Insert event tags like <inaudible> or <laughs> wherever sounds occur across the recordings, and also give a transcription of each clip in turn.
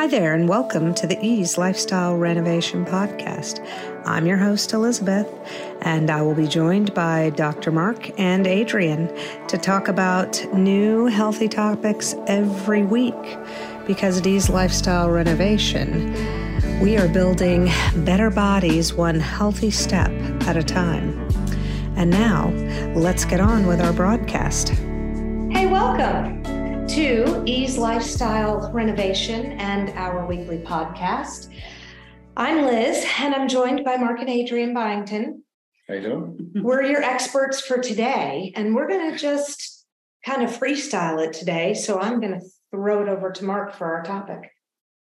Hi there, and welcome to the Ease Lifestyle Renovation Podcast. I'm your host, Elizabeth, and I will be joined by Dr. Mark and Adrian to talk about new healthy topics every week. Because at Ease Lifestyle Renovation, we are building better bodies one healthy step at a time. And now, let's get on with our broadcast. Hey, welcome to Ease Lifestyle Renovation and our weekly podcast. I'm Liz, and I'm joined by Mark and Adrian Byington. How you doing? <laughs> We're your experts for today, and we're going to just kind of freestyle it today. So I'm going to throw it over to Mark for our topic.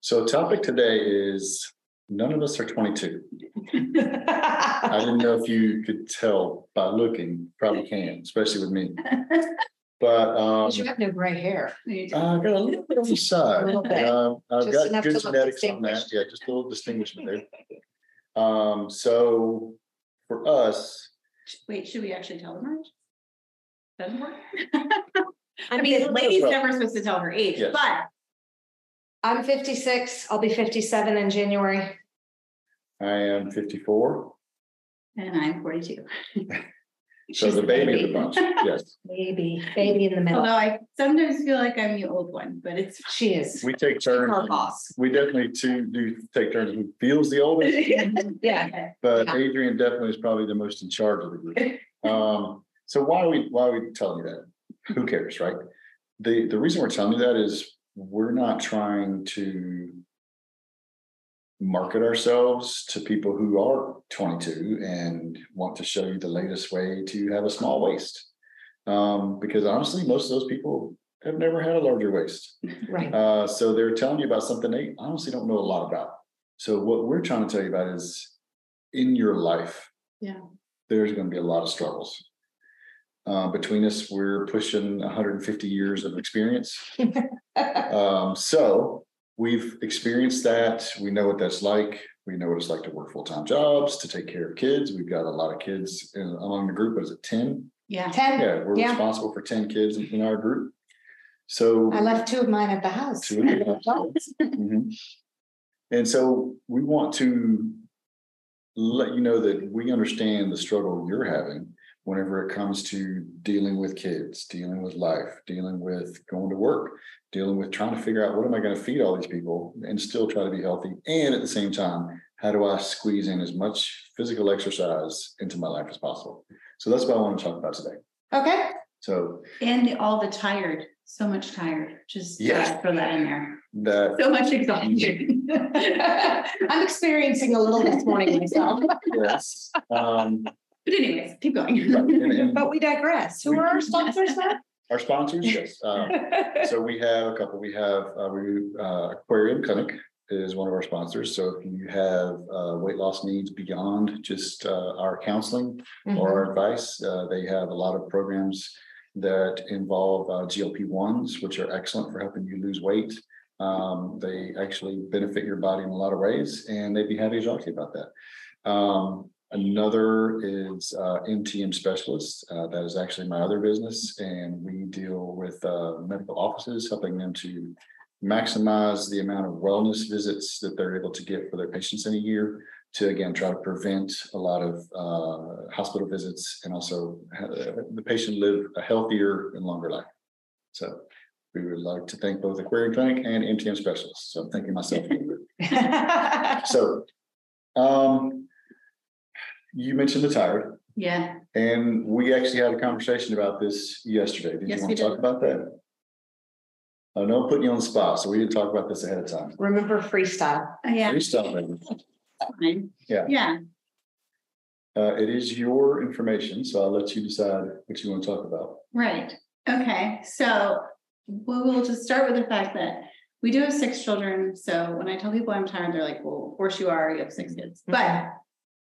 So, topic today is none of us are 22. <laughs> I didn't know if you could tell by looking, probably can, especially with me. <laughs> But um, you have no gray hair. I got a little bit on the <laughs> side. A little bit. Uh, I've Just got enough good look genetics on that. distinguished. Yeah, just a little distinguishment there. Um, so for us, Wait, should we actually tell them our age? Doesn't work. I <laughs> I mean, mean, lady's never supposed to tell her age, Yes. but I'm 56. I'll be 57 in January. I am 54. and I'm forty-two. <laughs> So She's the the baby of the bunch. <laughs> Yes. Baby, baby in the middle. Although I sometimes feel like I'm the old one, but it's. She is. We take turns. Our boss. We definitely too do take turns who feels the oldest. <laughs> Yeah. But Yeah. Adrian definitely is probably the most in charge of the group. <laughs> Um, so why are we, why are we telling you that? Who cares, right? The, the reason we're telling you that is we're not trying to market ourselves to people who are twenty-two and want to show you the latest way to have a small waist. Um, because honestly, most of those people have never had a larger waist. <laughs> Right. Uh, so they're telling you about something they honestly don't know a lot about. So what we're trying to tell you about is in your life. Yeah. There's going to be a lot of struggles. Uh, between us, we're pushing 150 years of experience. <laughs> Um, so we've experienced that. We know what that's like. We know what it's like to work full-time jobs, to take care of kids. We've got a lot of kids in, among the group. What is it, 10? Yeah. 10. Yeah, we're Yeah. responsible for 10 kids in, in our group. So I left two of mine at the house. Two at the Mhm. And so we want to let you know that we understand the struggle you're having whenever it comes to dealing with kids, dealing with life, dealing with going to work, dealing with trying to figure out what am I going to feed all these people and still try to be healthy. And at the same time, how do I squeeze in as much physical exercise into my life as possible? So that's what I want to talk about today. Okay. So And the- all the tired, so much tired, just Yes. uh, throw that in there. that So much exhaustion. <laughs> <laughs> I'm experiencing a little this morning myself, yes. Um, But anyways, keep right, going. and- <laughs> and- but we digress. Who are our sponsors now? Our sponsors, yes. Uh, <laughs> So we have a couple. We have, uh, we, uh, Aquarian Clinic is one of our sponsors. So if you have, uh, weight loss needs beyond just, uh, our counseling Mm-hmm. or our advice, uh, they have a lot of programs that involve, uh, GLP ones, which are excellent for helping you lose weight. Um, they actually benefit your body in a lot of ways and they'd be happy to talk to you about that. Um, another is, uh, MTM specialists. Uh, that is actually my other business and we deal with, uh, medical offices, helping them to maximize the amount of wellness visits that they're able to get for their patients in a year to again try to prevent a lot of uh, hospital visits and also ha- the patient live a healthier and longer life. So we would like to thank both Aquarian Clinic and MTM Specialists. So I'm thanking myself. <laughs> So um, you mentioned the tired, Yeah, and we actually had a conversation about this yesterday. Did you Yes, want to talk did. about that? I know I'm putting you on the spot, so we didn't talk about this ahead of time. Remember freestyle. Uh, yeah, Freestyle, baby. fine. Yeah. Yeah, Uh, it is your information, so I'll let you decide what you want to talk about. right. Okay, so we will just start with the fact that we do have six children. So when I tell people I'm tired, they're like, well, of course you are, you have six kids. But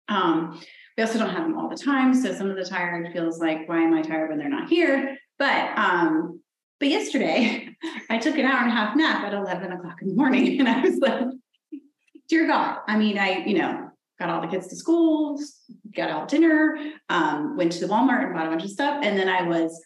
um, we also don't have them all the time. So some of the tired feels like, why am I tired when they're not here? But um, but yesterday <laughs> I took an hour and a half nap at 11 o'clock in the morning. <laughs> And I was like, dear God, I mean, I, you know, got all the kids to school, got out dinner, um, went to the Walmart and bought a bunch of stuff. And then I was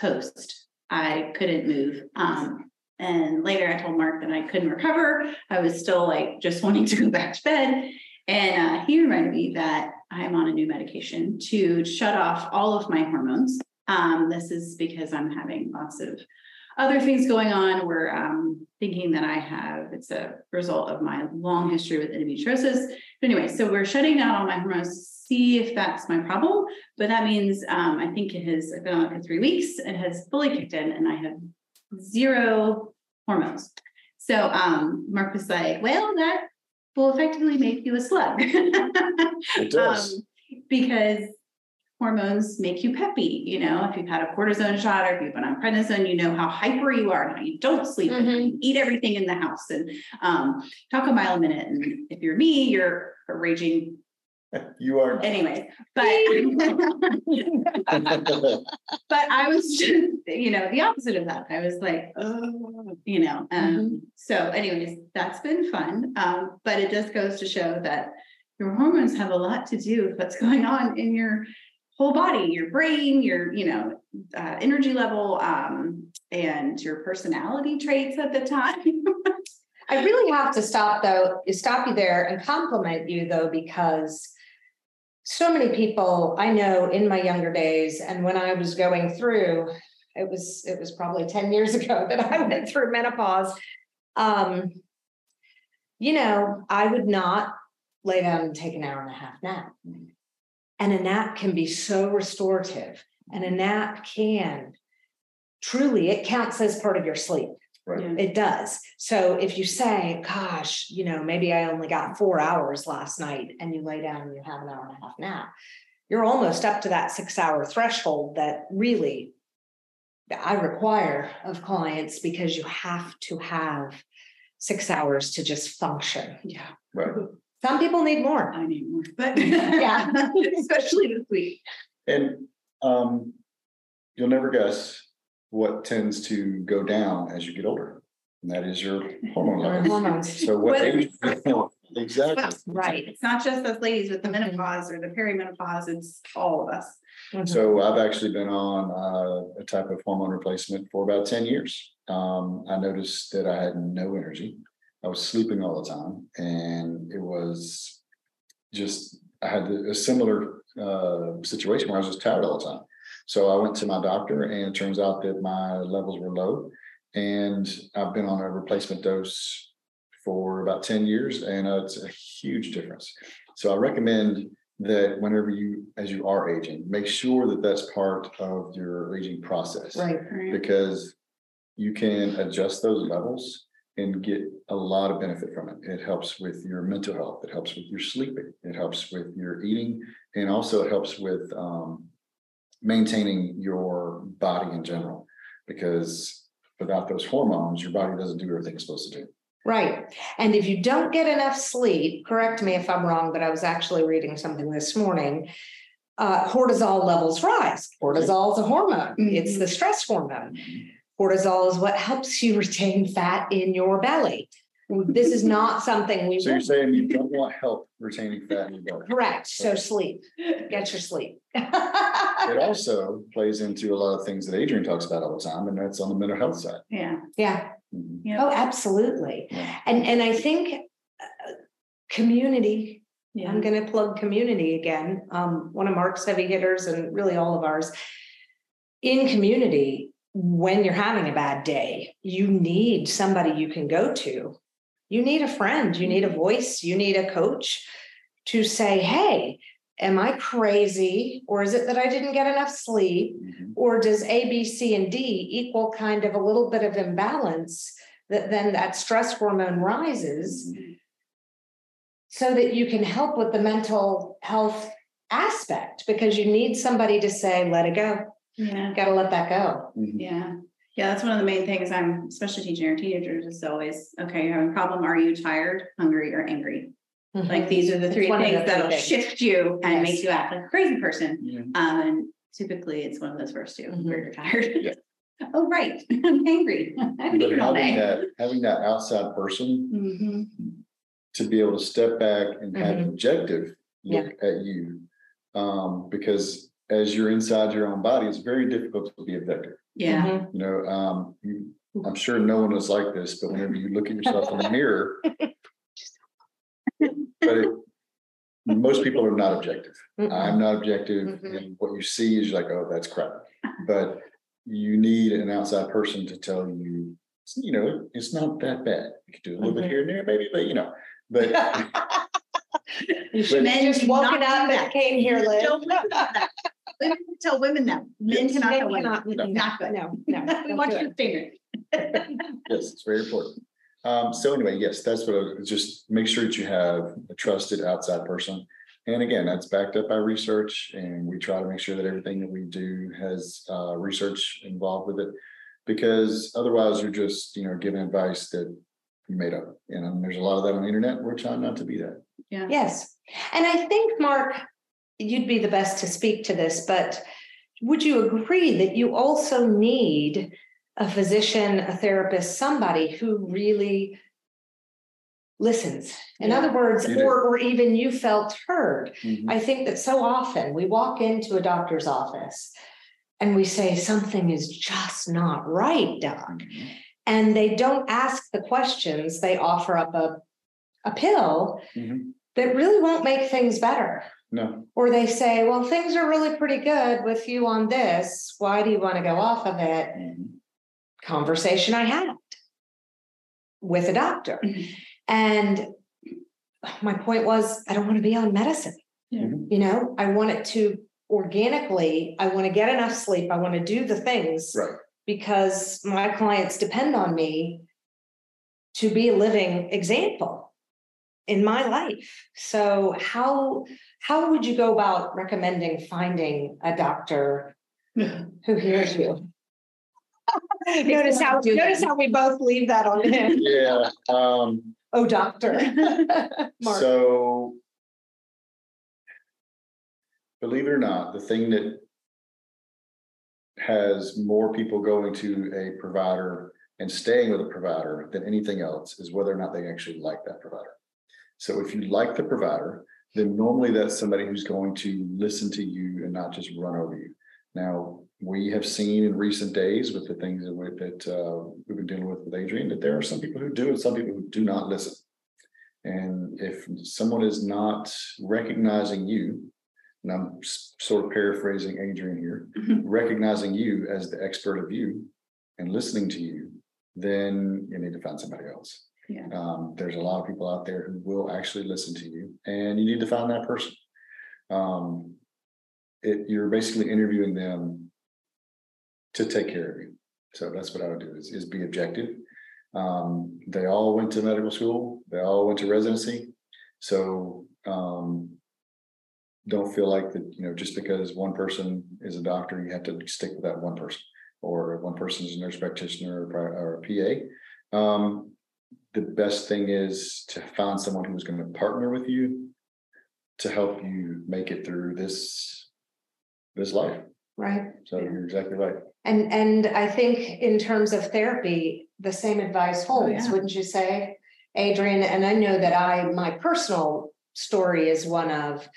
toast. I couldn't move. Um, And later I told Mark that I couldn't recover. I was still like just <laughs> wanting to go back to bed. And uh, he reminded me that I'm on a new medication to shut off all of my hormones. Um, this is because I'm having lots of other things going on. We're um, thinking that I have, it's a result of my long history with endometriosis. But anyway, so we're shutting down all my hormones, see if that's my problem. But that means um, I think it has I've been on it for three weeks. It has fully kicked in and I have zero hormones. So um, Mark was like, well, that will effectively make you a slug. <laughs> It does. Um, because hormones make you peppy, you know, if you've had a cortisone shot or if you've been on prednisone, you know how hyper you are and how you don't sleep and how you eat everything in the house and um, talk a mile a minute. And if you're me, you're a raging <laughs> You are. anyway, but <laughs> but I was just, you know, the opposite of that. I was like, oh, you know, um, so anyways, that's been fun. Um, but it just goes to show that your hormones have a lot to do with what's going on in your whole body, your brain, your, you know, uh, energy level, um, and your personality traits at the time. <laughs> I really have to stop though, stop you there and compliment you though, because so many people I know in my younger days and when I was going through, it was, it was probably ten years <laughs> ago that I went through menopause. Um, you know, I would not lay down and take an hour and a half nap. And a nap can be so restorative and a nap can truly, it counts as part of your sleep. Right. It does. So if you say, gosh, you know, maybe I only got four hours last night and you lay down and you have an hour and a half nap, you're almost up to that six hour threshold that really I require of clients because you have to have six hours to just function. Yeah, Right. <laughs> Some people need more. I need more, but Yeah. <laughs> <laughs> especially this week. And um, you'll never guess what tends to go down as you get older. And that is your hormone levels. Hormones. So what age, <laughs> exactly. Right. It's not just us ladies with the Mhm. menopause or the perimenopause, it's all of us. So I've actually been on uh, a type of hormone replacement for about ten years. Um, I noticed that I had no energy. I was sleeping all the time and it was just, I had a similar uh, situation where I was just tired all the time. So I went to my doctor and it turns out that my levels were low. And I've been on a replacement dose for about ten years and uh, it's a huge difference. So I recommend that whenever you, as you are aging, make sure that that's part of your aging process. Right. Because you can adjust those levels and get a lot of benefit from it. It helps with your mental health, it helps with your sleeping, it helps with your eating, and also it helps with um maintaining your body in general. Because without those hormones, your body doesn't do everything it's supposed to do. Right. And if you don't get enough sleep, correct me if I'm wrong, but I was actually reading something this morning. Uh, cortisol levels rise. Cortisol is a hormone. It's the stress hormone. Cortisol is what helps you retain fat in your belly. This is not something we So you're saying you don't want help retaining fat in your body. correct. So sleep, get your sleep. It <laughs> also plays into a lot of things that Adrian talks about all the time, and that's on the mental health side. Yeah, Yeah. Mhm. yeah, Oh, absolutely. Yeah. And and I think uh, community yeah. I'm gonna plug community again, um, one of Mark's heavy hitters and really all of ours. In community, when you're having a bad day, you need somebody you can go to. You need a friend, you need a voice, you need a coach to say, hey, am I crazy? Or is it that I didn't get enough sleep? Mhm. Or does A, B, C, and D equal kind of a little bit of imbalance that then that stress hormone rises? so that you can help with the mental health aspect because you need somebody to say, let it go. Yeah, Got to let that go. Mhm. yeah. Yeah, that's one of the main things I'm especially teaching our teenagers is always, okay, You're having a problem. Are you tired, hungry, or angry? Like these are the three one of the things that'll things. shift you and make you act like a crazy person. Yeah. Um, and typically it's one of those first 2 Mhm. where you're tired. Yeah. <laughs> Oh, right, <laughs> I'm angry. <laughs> I haven't But eaten all having day. that, having that outside person Mhm. to be able to step back and have an Mhm. objective look at you. Um, because as you're inside your own body, it's very difficult to be objective. Yeah, Mhm. You know, um, you, I'm sure no one is like this, but whenever you look at yourself in the mirror. But it, most people are not objective. Mm-mm. I'm not objective, Mhm. and what you see is like, oh, that's crap. But you need an outside person to tell you, you know, it's not that bad. You could do a little bit Mhm. here and there, maybe, but you know, but <laughs> <laughs> You should have Men just do not woken do up and that. came here, Liz. Don't listen to that. Women can Tell women that, men cannot Men tell women. cannot- mm-mm, Not good. No, no. <laughs> We want do you to finger. it. yes, it's very important. Um, so anyway, yes, that's what I just make sure that you have a trusted outside person. And again, that's backed up by research and we try to make sure that everything that we do has uh research involved with it. Because otherwise you're just, you know, giving advice that you made up. And um, there's a lot of that on the internet. We're trying not to be that. Yeah. Yes, and I think, Mark, you'd be the best to speak to this, but would you agree that you also need a physician, a therapist, somebody who really listens? In Yeah. other words, or, or even you felt heard. I think that so often we walk into a doctor's office and we say, something is just not right, doc. And they don't ask the questions, they offer up a, a pill Mhm. that really won't make things better. No, Or they say, well, things are really pretty good with you on this. Why do you want to go off of it? Mhm. Conversation I had with a doctor. Mhm. And my point was, I don't want to be on medicine. Yeah. You know, I want it to organically, I want to get enough sleep. I want to do the things right. because my clients depend on me to be a living example in my life. So how how would you go about recommending finding a doctor who hears you? <laughs> notice how Do that. notice how we both leave that on him. <laughs> Yeah, um, Oh, doctor. <laughs> Mark. So. Believe it or not, the thing that. Has more people going to a provider and staying with a provider than anything else is whether or not they actually like that provider. So if you like the provider, then normally that's somebody who's going to listen to you and not just run over you. Now, we have seen in recent days with the things that we, that uh, we've been dealing with with Adrian, that there are some people who do and some people who do not listen. And if someone is not recognizing you, and I'm sort of paraphrasing Adrian here, Mhm. recognizing you as the expert of you and listening to you, then you need to find somebody else. Yeah. Um, there's a lot of people out there who will actually listen to you, and you need to find that person. Um, it, you're basically interviewing them to take care of you. So that's what I would do is, is be objective. Um, they all went to medical school, they all went to residency. So, um, don't feel like that, you know, just because one person is a doctor, you have to stick with that one person. Or one person is a nurse practitioner or, or a PA. The best thing is to find someone who's going to partner with you to help you make it through this this life. Right. So you're exactly right. And and I think in terms of therapy, the same advice oh, holds, yeah. wouldn't you say, Adrian? And I know that I, my personal story is one of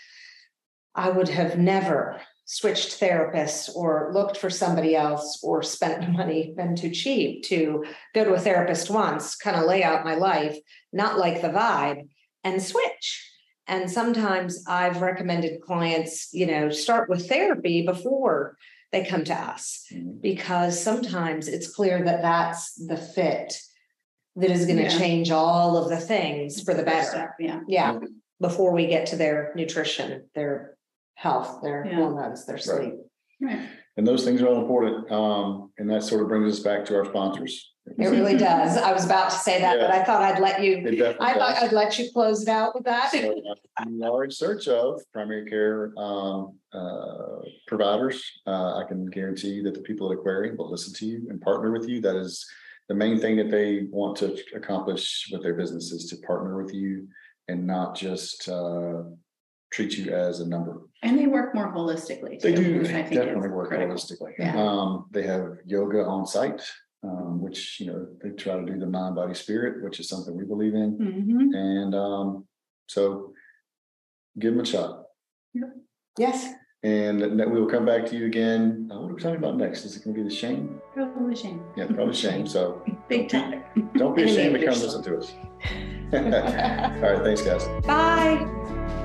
I would have never switched therapists or looked for somebody else or spent <laughs> money been too cheap to go to a therapist once, kind of lay out my life, not like the vibe, and switch. And sometimes I've recommended clients, you know, start with therapy before they come to us Mhm. because sometimes it's clear that that's the fit that is going to Yeah. change all of the things for the better. Yeah. Yeah, before we get to their nutrition, their health, their Yeah. hormones, their sleep. Right. And those things are all important. Um, and that sort of brings us back to our sponsors. It really <laughs> does. I was about to say that, but I thought I'd let you, It definitely I thought does. I'd let you close it out with that. So, uh, you are in search of primary care um uh providers. Uh, I can guarantee that the people at Aquarian will listen to you and partner with you. That is the main thing that they want to accomplish with their business is to partner with you and not just uh treat you as a number. And they work more holistically. Too, they do I think definitely work critical. holistically. Yeah. Um, they have yoga on site, um, which you know they try to do the mind, body, spirit, which is something we believe in. Mm-hmm. And um, so, give them a shot. Yep. Yes. And we will come back to you again. Uh, what are we talking about next? Is it going to be the shame? Probably shame. Yeah, probably shame. So <laughs> big time. Don't be <laughs> ashamed to come listen to us. <laughs> All right. Thanks, guys. Bye.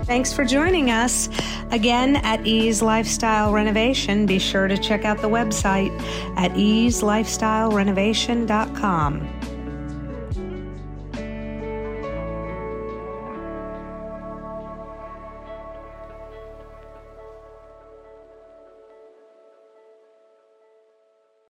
Thanks for joining us again at Ease Lifestyle Renovation. Be sure to check out the website at easelifestylerenovation.com.